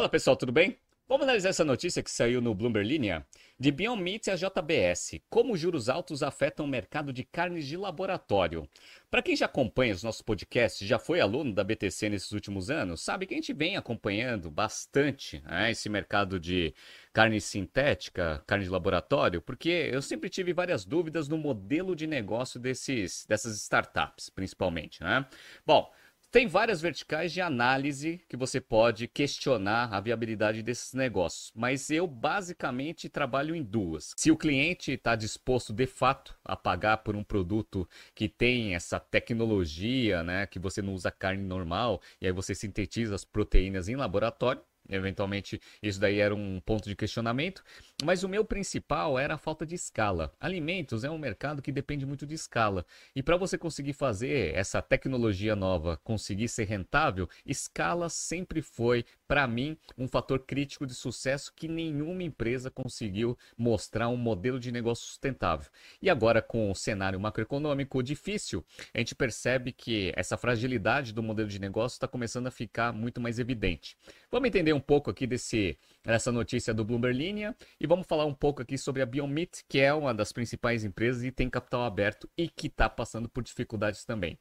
Fala pessoal, tudo bem? Vamos analisar essa notícia que saiu no Bloomberg Linha de Beyond Meat e a JBS. Como juros altos afetam o mercado de carnes de laboratório. Para quem já acompanha os nossos podcasts, já foi aluno da BTC nesses últimos anos, sabe que a gente vem acompanhando bastante né, esse mercado de carne sintética, carne de laboratório, porque eu sempre tive várias dúvidas no modelo de negócio desses, dessas startups, principalmente. Né? Bom, tem várias verticais de análise que você pode questionar a viabilidade desses negócios, mas eu basicamente trabalho em duas. Se o cliente está disposto de fato a pagar por um produto que tem essa tecnologia, né, que você não usa carne normal e aí você sintetiza as proteínas em laboratório, Eventualmente, isso daí era um ponto de questionamento, mas o meu principal era a falta de escala. Alimentos é um mercado que depende muito de escala, e para você conseguir fazer essa tecnologia nova conseguir ser rentável, escala sempre foi, para mim, um fator crítico de sucesso que nenhuma empresa conseguiu mostrar um modelo de negócio sustentável. E agora, com o cenário macroeconômico difícil, a gente percebe que essa fragilidade do modelo de negócio está começando a ficar muito mais evidente. Vamos entender um pouco aqui desse, dessa notícia do Bloomberg Linha e vamos falar um pouco aqui sobre a Biomeat, que é uma das principais empresas e tem capital aberto e que está passando por dificuldades também.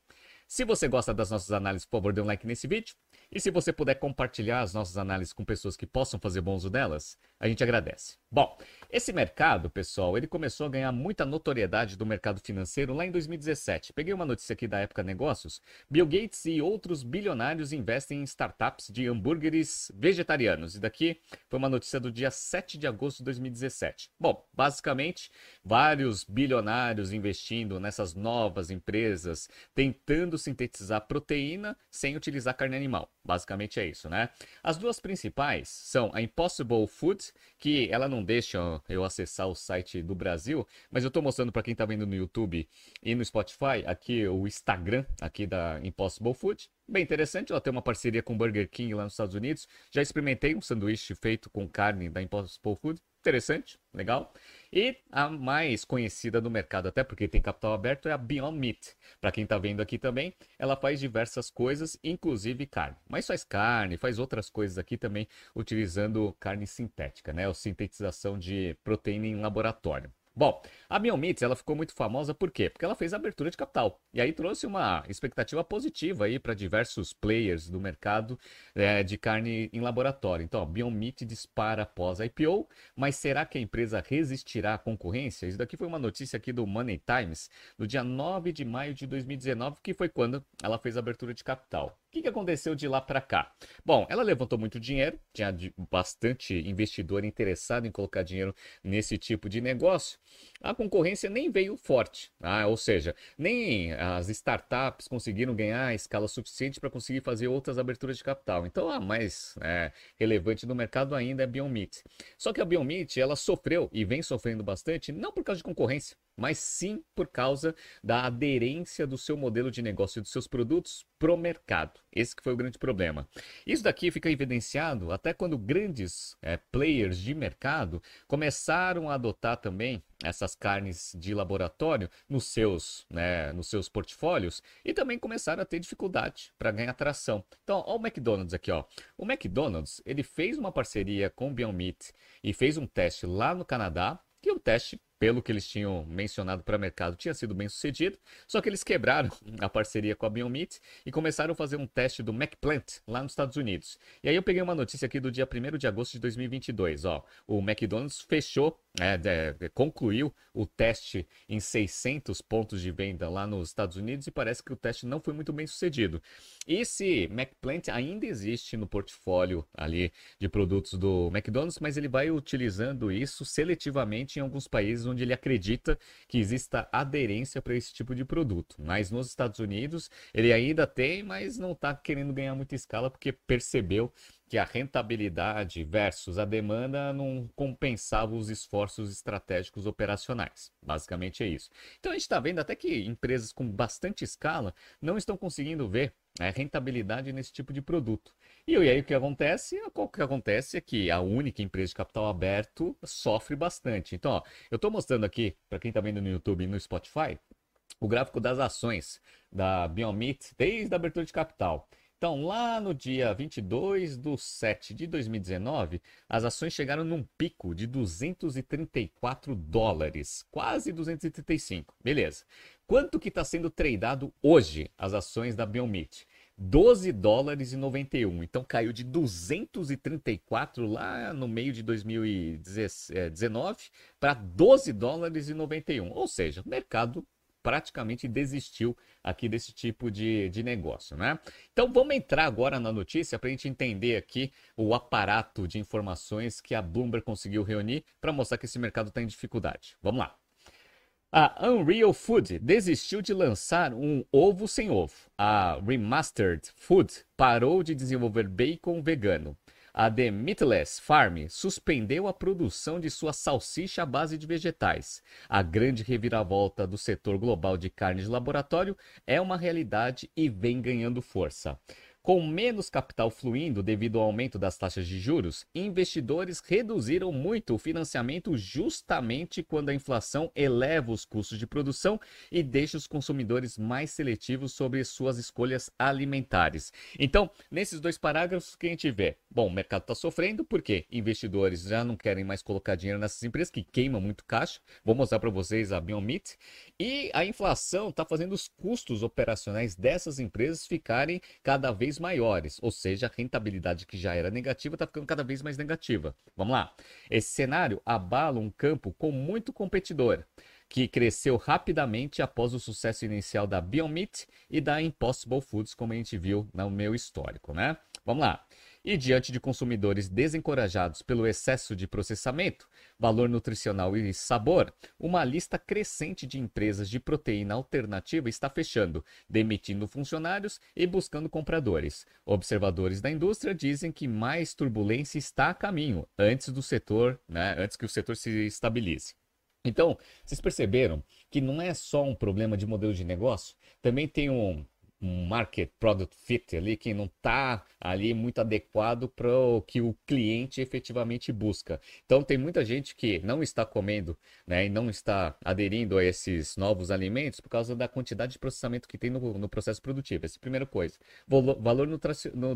Se você gosta das nossas análises, por favor, dê um like nesse vídeo. E se você puder compartilhar as nossas análises com pessoas que possam fazer bom uso delas, a gente agradece. Bom, esse mercado, pessoal, ele começou a ganhar muita notoriedade do mercado financeiro lá em 2017. Peguei uma notícia aqui da época Negócios. Bill Gates e outros bilionários investem em startups de hambúrgueres vegetarianos. E daqui foi uma notícia do dia 7 de agosto de 2017. Bom, basicamente, vários bilionários investindo nessas novas empresas, tentando sintetizar proteína sem utilizar carne animal. Basicamente é isso, né? As duas principais são a Impossible Foods, que ela não deixa eu acessar o site do Brasil, mas eu estou mostrando para quem está vendo no YouTube e no Spotify aqui o Instagram aqui da Impossible Food. Bem interessante, ela tem uma parceria com Burger King lá nos Estados Unidos. Já experimentei um sanduíche feito com carne da Impossible Food. Interessante, legal. E a mais conhecida do mercado, até porque tem capital aberto, é a Beyond Meat. Para quem está vendo aqui também, ela faz diversas coisas, inclusive carne. Mas faz carne, faz outras coisas aqui também, utilizando carne sintética, né? Ou sintetização de proteína em laboratório. Bom, a Biomeats ela ficou muito famosa por quê? Porque ela fez abertura de capital. E aí trouxe uma expectativa positiva aí para diversos players do mercado é, de carne em laboratório. Então, a Biomeat dispara após a IPO, mas será que a empresa resistirá à concorrência? Isso daqui foi uma notícia aqui do Money Times, no dia 9 de maio de 2019, que foi quando ela fez a abertura de capital. O que, que aconteceu de lá para cá? Bom, ela levantou muito dinheiro, tinha bastante investidor interessado em colocar dinheiro nesse tipo de negócio. A concorrência nem veio forte, ah, ou seja, nem as startups conseguiram ganhar escala suficiente para conseguir fazer outras aberturas de capital. Então, a mais é, relevante no mercado ainda é a Biomeat. Só que a Biomeat ela sofreu e vem sofrendo bastante, não por causa de concorrência, mas sim por causa da aderência do seu modelo de negócio e dos seus produtos pro mercado. Esse que foi o grande problema. Isso daqui fica evidenciado até quando grandes é, players de mercado começaram a adotar também essas carnes de laboratório nos seus, né, nos seus portfólios e também começaram a ter dificuldade para ganhar tração. Então, ó o McDonald's aqui, ó. O McDonald's, ele fez uma parceria com o Beyond Meat e fez um teste lá no Canadá, que é um teste pelo que eles tinham mencionado para o mercado, tinha sido bem sucedido. Só que eles quebraram a parceria com a Meat e começaram a fazer um teste do McPlant lá nos Estados Unidos. E aí eu peguei uma notícia aqui do dia 1 de agosto de 2022. Ó, o McDonald's fechou, é, é, concluiu o teste em 600 pontos de venda lá nos Estados Unidos e parece que o teste não foi muito bem sucedido. Esse McPlant ainda existe no portfólio ali de produtos do McDonald's, mas ele vai utilizando isso seletivamente em alguns países onde ele acredita que exista aderência para esse tipo de produto. Mas nos Estados Unidos ele ainda tem, mas não está querendo ganhar muita escala porque percebeu que a rentabilidade versus a demanda não compensava os esforços estratégicos operacionais. Basicamente é isso. Então a gente está vendo até que empresas com bastante escala não estão conseguindo ver a rentabilidade nesse tipo de produto. E aí o que acontece? O que acontece é que a única empresa de capital aberto sofre bastante. Então, ó, eu estou mostrando aqui, para quem está vendo no YouTube e no Spotify, o gráfico das ações da Biomeat desde a abertura de capital. Então, lá no dia 22 de 7 de 2019, as ações chegaram num pico de 234 dólares, quase 235. Beleza. Quanto que está sendo tradeado hoje as ações da Biomeat? 12 dólares e 91. Então caiu de 234 lá no meio de 2019 para 12 dólares e 91. Ou seja, o mercado praticamente desistiu aqui desse tipo de, de negócio, né? Então vamos entrar agora na notícia para a gente entender aqui o aparato de informações que a Bloomberg conseguiu reunir para mostrar que esse mercado está em dificuldade. Vamos lá. A Unreal Food desistiu de lançar um ovo sem ovo. A Remastered Food parou de desenvolver bacon vegano. A The Meatless Farm suspendeu a produção de sua salsicha à base de vegetais. A grande reviravolta do setor global de carne de laboratório é uma realidade e vem ganhando força. Com menos capital fluindo devido ao aumento das taxas de juros, investidores reduziram muito o financiamento justamente quando a inflação eleva os custos de produção e deixa os consumidores mais seletivos sobre suas escolhas alimentares. Então, nesses dois parágrafos que a gente vê, bom, o mercado está sofrendo porque investidores já não querem mais colocar dinheiro nessas empresas que queimam muito caixa. Vou mostrar para vocês a Biomeat. E a inflação está fazendo os custos operacionais dessas empresas ficarem cada vez maiores, ou seja, a rentabilidade que já era negativa está ficando cada vez mais negativa. Vamos lá. Esse cenário abala um campo com muito competidor, que cresceu rapidamente após o sucesso inicial da Biomeat e da Impossible Foods, como a gente viu no meu histórico, né? Vamos lá. E diante de consumidores desencorajados pelo excesso de processamento, valor nutricional e sabor, uma lista crescente de empresas de proteína alternativa está fechando, demitindo funcionários e buscando compradores. Observadores da indústria dizem que mais turbulência está a caminho antes do setor, né, antes que o setor se estabilize. Então, vocês perceberam que não é só um problema de modelo de negócio, também tem um um market product fit ali que não está ali muito adequado para o que o cliente efetivamente busca. Então tem muita gente que não está comendo né, e não está aderindo a esses novos alimentos por causa da quantidade de processamento que tem no, no processo produtivo. Essa é a primeira coisa. O valor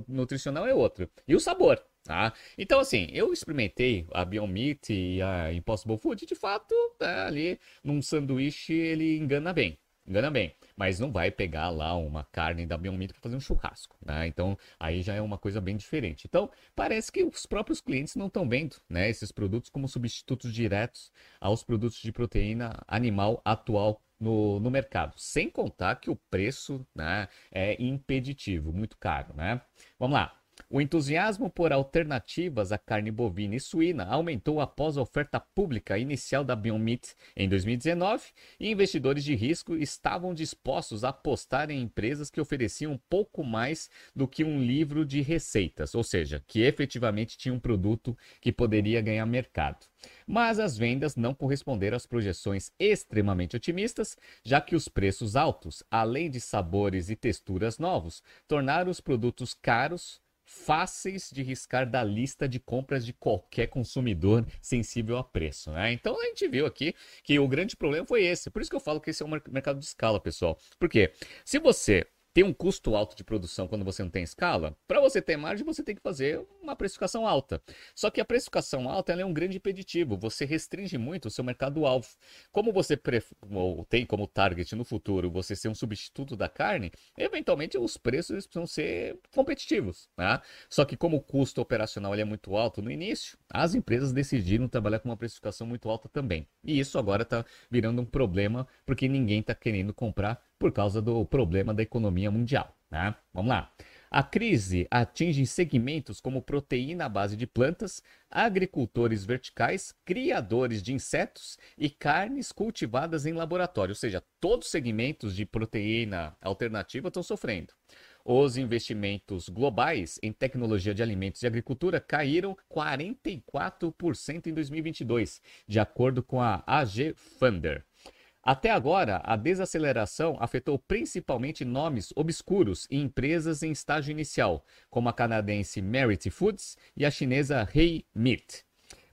nutricional é outro. E o sabor. Tá? Então, assim, eu experimentei a Beyond Meat e a Impossible Food, de fato, tá ali num sanduíche ele engana bem. Engana bem, mas não vai pegar lá uma carne da Beyond para fazer um churrasco, né? Então, aí já é uma coisa bem diferente. Então, parece que os próprios clientes não estão vendo, né, esses produtos como substitutos diretos aos produtos de proteína animal atual no, no mercado. Sem contar que o preço, né, é impeditivo, muito caro, né? Vamos lá. O entusiasmo por alternativas à carne bovina e suína aumentou após a oferta pública inicial da Beyond Meat em 2019 e investidores de risco estavam dispostos a apostar em empresas que ofereciam pouco mais do que um livro de receitas, ou seja, que efetivamente tinham um produto que poderia ganhar mercado. Mas as vendas não corresponderam às projeções extremamente otimistas, já que os preços altos, além de sabores e texturas novos, tornaram os produtos caros fáceis de riscar da lista de compras de qualquer consumidor sensível a preço. Né? Então a gente viu aqui que o grande problema foi esse. Por isso que eu falo que esse é um mercado de escala, pessoal. Porque se você tem um custo alto de produção quando você não tem escala, para você ter margem, você tem que fazer uma precificação alta. Só que a precificação alta é um grande impeditivo, você restringe muito o seu mercado-alvo. Como você tem como target no futuro você ser um substituto da carne, eventualmente os preços precisam ser competitivos. Né? Só que como o custo operacional é muito alto no início, as empresas decidiram trabalhar com uma precificação muito alta também. E isso agora está virando um problema porque ninguém está querendo comprar por causa do problema da economia mundial. Né? Vamos lá. A crise atinge segmentos como proteína à base de plantas, agricultores verticais, criadores de insetos e carnes cultivadas em laboratório, ou seja, todos os segmentos de proteína alternativa estão sofrendo. Os investimentos globais em tecnologia de alimentos e agricultura caíram 44% em 2022, de acordo com a AG Funder. Até agora, a desaceleração afetou principalmente nomes obscuros e empresas em estágio inicial, como a canadense Merit Foods e a chinesa Hey Meat.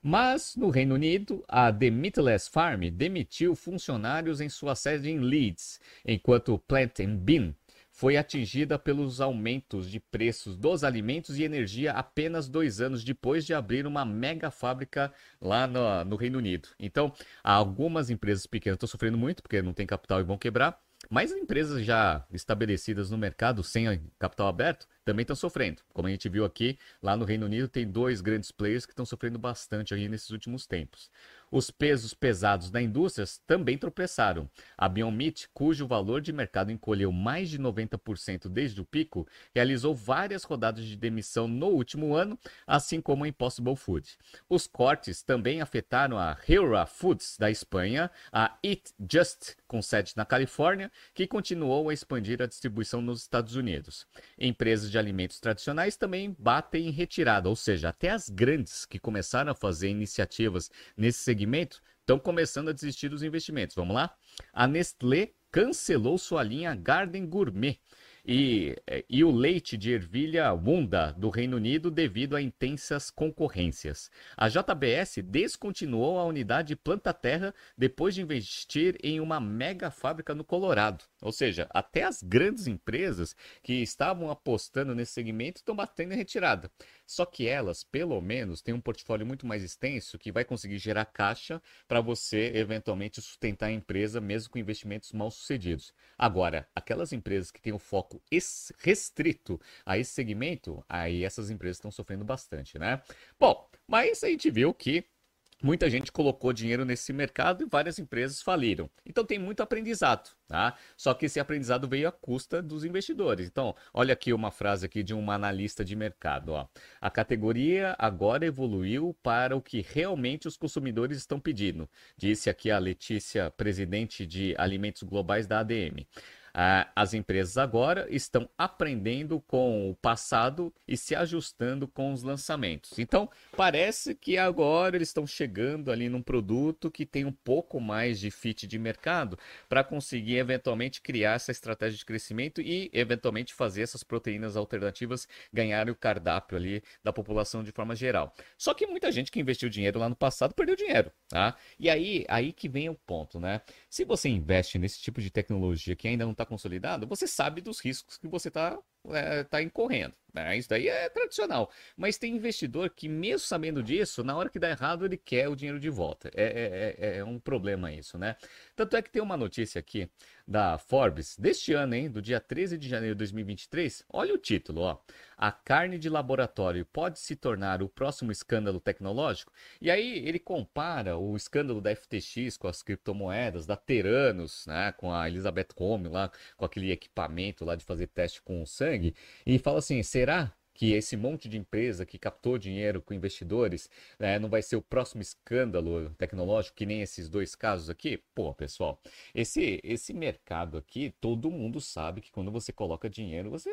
Mas, no Reino Unido, a The Meatless Farm demitiu funcionários em sua sede em Leeds, enquanto Plant Bean foi atingida pelos aumentos de preços dos alimentos e energia apenas dois anos depois de abrir uma mega fábrica lá no, no Reino Unido. Então, algumas empresas pequenas estão sofrendo muito porque não tem capital e vão quebrar. Mas empresas já estabelecidas no mercado sem capital aberto também estão sofrendo. Como a gente viu aqui, lá no Reino Unido tem dois grandes players que estão sofrendo bastante aí nesses últimos tempos. Os pesos pesados da indústria também tropeçaram. A Beyond Meat, cujo valor de mercado encolheu mais de 90% desde o pico, realizou várias rodadas de demissão no último ano, assim como a Impossible Food. Os cortes também afetaram a Hera Foods da Espanha, a Eat Just, com sede na Califórnia, que continuou a expandir a distribuição nos Estados Unidos. Empresas de alimentos tradicionais também batem em retirada, ou seja, até as grandes que começaram a fazer iniciativas nesse segmento estão começando a desistir dos investimentos. Vamos lá? A Nestlé cancelou sua linha Garden Gourmet e, é, e o leite de ervilha Wunda do Reino Unido devido a intensas concorrências. A JBS descontinuou a unidade Planta Terra depois de investir em uma mega fábrica no Colorado. Ou seja, até as grandes empresas que estavam apostando nesse segmento estão batendo em retirada. Só que elas, pelo menos, têm um portfólio muito mais extenso que vai conseguir gerar caixa para você eventualmente sustentar a empresa mesmo com investimentos mal sucedidos. Agora, aquelas empresas que têm o foco restrito a esse segmento, aí essas empresas estão sofrendo bastante, né? Bom, mas a gente viu que Muita gente colocou dinheiro nesse mercado e várias empresas faliram. Então tem muito aprendizado, tá? Só que esse aprendizado veio à custa dos investidores. Então, olha aqui uma frase aqui de uma analista de mercado, ó. A categoria agora evoluiu para o que realmente os consumidores estão pedindo, disse aqui a Letícia, presidente de alimentos globais da ADM. Ah, as empresas agora estão aprendendo com o passado e se ajustando com os lançamentos. Então, parece que agora eles estão chegando ali num produto que tem um pouco mais de fit de mercado para conseguir eventualmente criar essa estratégia de crescimento e eventualmente fazer essas proteínas alternativas ganharem o cardápio ali da população de forma geral. Só que muita gente que investiu dinheiro lá no passado perdeu dinheiro, tá? E aí, aí que vem o ponto, né? Se você investe nesse tipo de tecnologia que ainda não está consolidado, você sabe dos riscos que você está é, tá incorrendo. Né? Isso daí é tradicional. Mas tem investidor que, mesmo sabendo disso, na hora que dá errado, ele quer o dinheiro de volta. É, é, é, é um problema isso, né? Tanto é que tem uma notícia aqui da Forbes deste ano, hein? Do dia 13 de janeiro de 2023. Olha o título, ó. A carne de laboratório pode se tornar o próximo escândalo tecnológico? E aí ele compara o escândalo da FTX com as criptomoedas, da Teranos, né? Com a Elizabeth Home lá, com aquele equipamento lá de fazer teste com sangue, e fala assim: que esse monte de empresa que captou dinheiro com investidores né, não vai ser o próximo escândalo tecnológico que nem esses dois casos aqui? Pô, pessoal, esse, esse mercado aqui, todo mundo sabe que quando você coloca dinheiro, você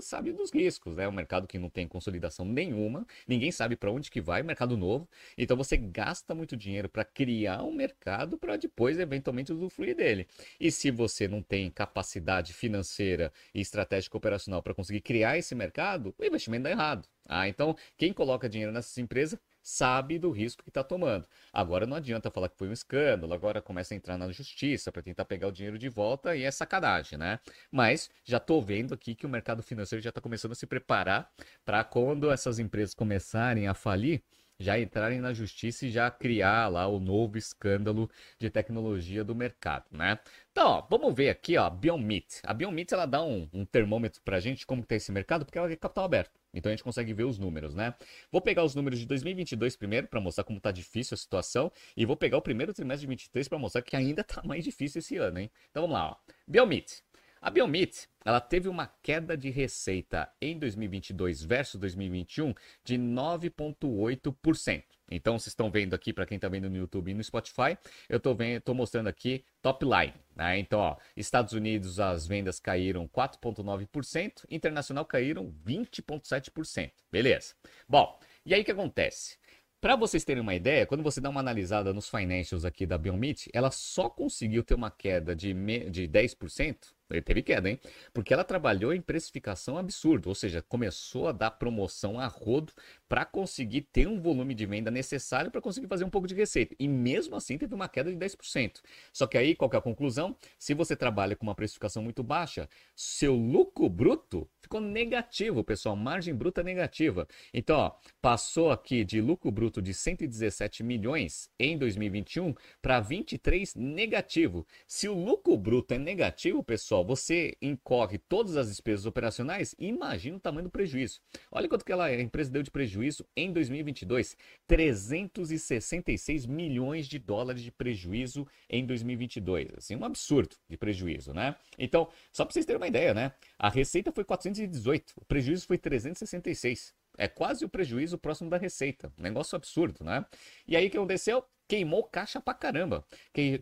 sabe dos riscos, né? É um mercado que não tem consolidação nenhuma, ninguém sabe para onde que vai, mercado novo. Então você gasta muito dinheiro para criar um mercado para depois eventualmente usufruir dele. E se você não tem capacidade financeira e estratégica operacional para conseguir criar esse mercado, o investimento dá errado. Ah, então quem coloca dinheiro nessas empresas sabe do risco que está tomando. Agora não adianta falar que foi um escândalo, agora começa a entrar na justiça para tentar pegar o dinheiro de volta e é sacanagem, né? Mas já estou vendo aqui que o mercado financeiro já está começando a se preparar para quando essas empresas começarem a falir, já entrarem na justiça e já criar lá o novo escândalo de tecnologia do mercado, né? Então, ó, vamos ver aqui, ó, a. A Meat, ela dá um, um termômetro pra gente como que tá esse mercado, porque ela é capital aberto. Então a gente consegue ver os números, né? Vou pegar os números de 2022 primeiro para mostrar como tá difícil a situação e vou pegar o primeiro trimestre de 2023 para mostrar que ainda tá mais difícil esse ano, hein? Então vamos lá, ó. Biomit. A Biomit, ela teve uma queda de receita em 2022 versus 2021 de 9.8%. Então, vocês estão vendo aqui, para quem está vendo no YouTube e no Spotify, eu estou mostrando aqui top line. Né? Então, ó, Estados Unidos as vendas caíram 4,9%, internacional caíram 20,7%. Beleza. Bom, e aí o que acontece? Para vocês terem uma ideia, quando você dá uma analisada nos financials aqui da Biomit, ela só conseguiu ter uma queda de, me... de 10% Teve queda, hein? Porque ela trabalhou em precificação absurdo, ou seja, começou a dar promoção a rodo para conseguir ter um volume de venda necessário para conseguir fazer um pouco de receita. E mesmo assim teve uma queda de 10%. Só que aí, qual que é a conclusão? Se você trabalha com uma precificação muito baixa, seu lucro bruto ficou negativo, pessoal. Margem bruta negativa. Então, ó, passou aqui de lucro bruto de 117 milhões em 2021 para 23 negativo. Se o lucro bruto é negativo, pessoal, você incorre todas as despesas operacionais imagina o tamanho do prejuízo. Olha quanto que ela, a empresa deu de prejuízo em 2022. 366 milhões de dólares de prejuízo em 2022. Assim, um absurdo de prejuízo, né? Então, só para vocês terem uma ideia, né? A receita foi 418, o prejuízo foi 366. É quase o prejuízo próximo da receita. Um negócio absurdo, né? E aí o que aconteceu? Queimou caixa pra caramba.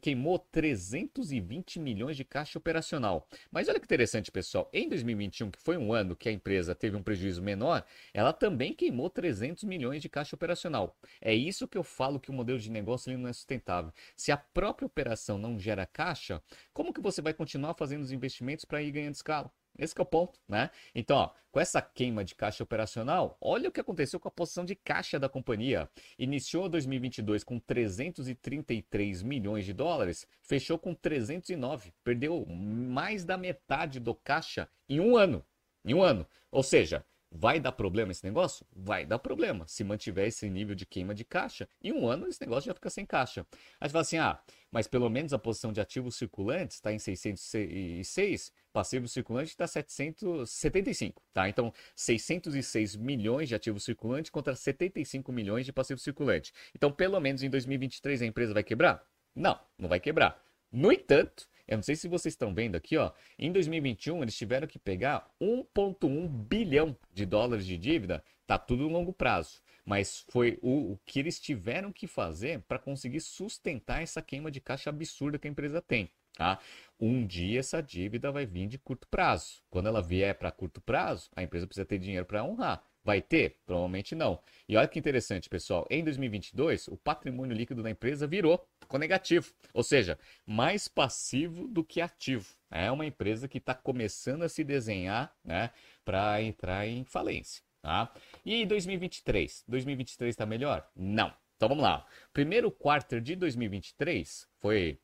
Queimou 320 milhões de caixa operacional. Mas olha que interessante, pessoal. Em 2021, que foi um ano que a empresa teve um prejuízo menor, ela também queimou 300 milhões de caixa operacional. É isso que eu falo que o modelo de negócio ele não é sustentável. Se a própria operação não gera caixa, como que você vai continuar fazendo os investimentos para ir ganhando escala? Esse é o ponto, né? Então, ó, com essa queima de caixa operacional, olha o que aconteceu com a posição de caixa da companhia. Iniciou 2022 com 333 milhões de dólares, fechou com 309, perdeu mais da metade do caixa em um ano. Em um ano. Ou seja, Vai dar problema esse negócio? Vai dar problema. Se mantiver esse nível de queima de caixa, em um ano esse negócio já fica sem caixa. Aí você fala assim: ah, mas pelo menos a posição de ativos circulantes está em 606, passivo circulante está 775, tá? Então, 606 milhões de ativos circulantes contra 75 milhões de passivo circulante. Então, pelo menos em 2023 a empresa vai quebrar? Não, não vai quebrar. No entanto, eu não sei se vocês estão vendo aqui, ó. Em 2021, eles tiveram que pegar 1,1 bilhão de dólares de dívida. Tá tudo no longo prazo. Mas foi o, o que eles tiveram que fazer para conseguir sustentar essa queima de caixa absurda que a empresa tem. Tá? Um dia essa dívida vai vir de curto prazo. Quando ela vier para curto prazo, a empresa precisa ter dinheiro para honrar. Vai ter? Provavelmente não. E olha que interessante, pessoal. Em 2022, o patrimônio líquido da empresa virou, ficou negativo. Ou seja, mais passivo do que ativo. É uma empresa que está começando a se desenhar né, para entrar em falência. Tá? E 2023? 2023 está melhor? Não. Então vamos lá. Primeiro quarto de 2023 foi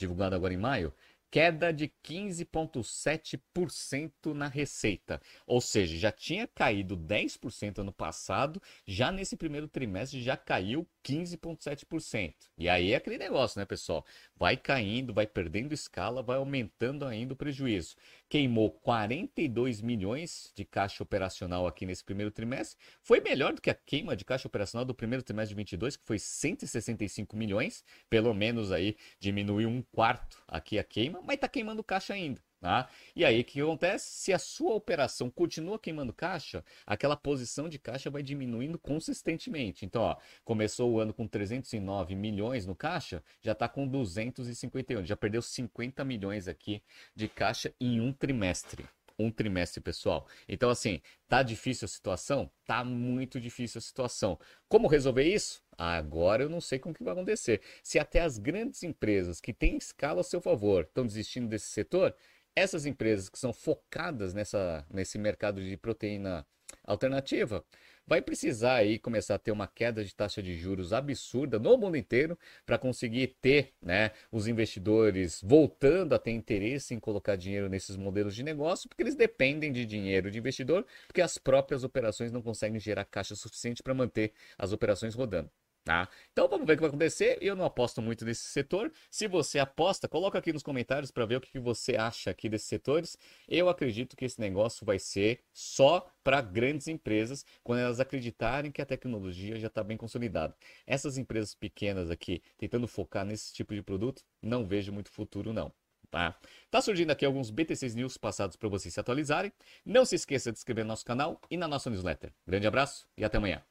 divulgado agora em maio queda de 15,7% na receita. Ou seja, já tinha caído 10% ano passado, já nesse primeiro trimestre já caiu 15,7%. E aí é aquele negócio, né, pessoal? Vai caindo, vai perdendo escala, vai aumentando ainda o prejuízo. Queimou 42 milhões de caixa operacional aqui nesse primeiro trimestre. Foi melhor do que a queima de caixa operacional do primeiro trimestre de 22, que foi 165 milhões. Pelo menos aí diminuiu um quarto aqui a queima, mas está queimando caixa ainda. Tá? E aí o que acontece? Se a sua operação continua queimando caixa, aquela posição de caixa vai diminuindo consistentemente. Então, ó, começou o ano com 309 milhões no caixa, já está com 251, já perdeu 50 milhões aqui de caixa em um trimestre um trimestre, pessoal. Então, assim, tá difícil a situação? Tá muito difícil a situação. Como resolver isso? Agora eu não sei como que vai acontecer. Se até as grandes empresas que têm escala a seu favor estão desistindo desse setor, essas empresas que são focadas nessa, nesse mercado de proteína alternativa, vai precisar aí começar a ter uma queda de taxa de juros absurda no mundo inteiro para conseguir ter, né, os investidores voltando a ter interesse em colocar dinheiro nesses modelos de negócio, porque eles dependem de dinheiro de investidor, porque as próprias operações não conseguem gerar caixa suficiente para manter as operações rodando. Tá? Então vamos ver o que vai acontecer. Eu não aposto muito nesse setor. Se você aposta, coloca aqui nos comentários para ver o que você acha aqui desses setores. Eu acredito que esse negócio vai ser só para grandes empresas quando elas acreditarem que a tecnologia já está bem consolidada. Essas empresas pequenas aqui, tentando focar nesse tipo de produto, não vejo muito futuro não. Tá? tá surgindo aqui alguns BTCs News passados para vocês se atualizarem. Não se esqueça de inscrever no nosso canal e na nossa newsletter. Grande abraço e até amanhã.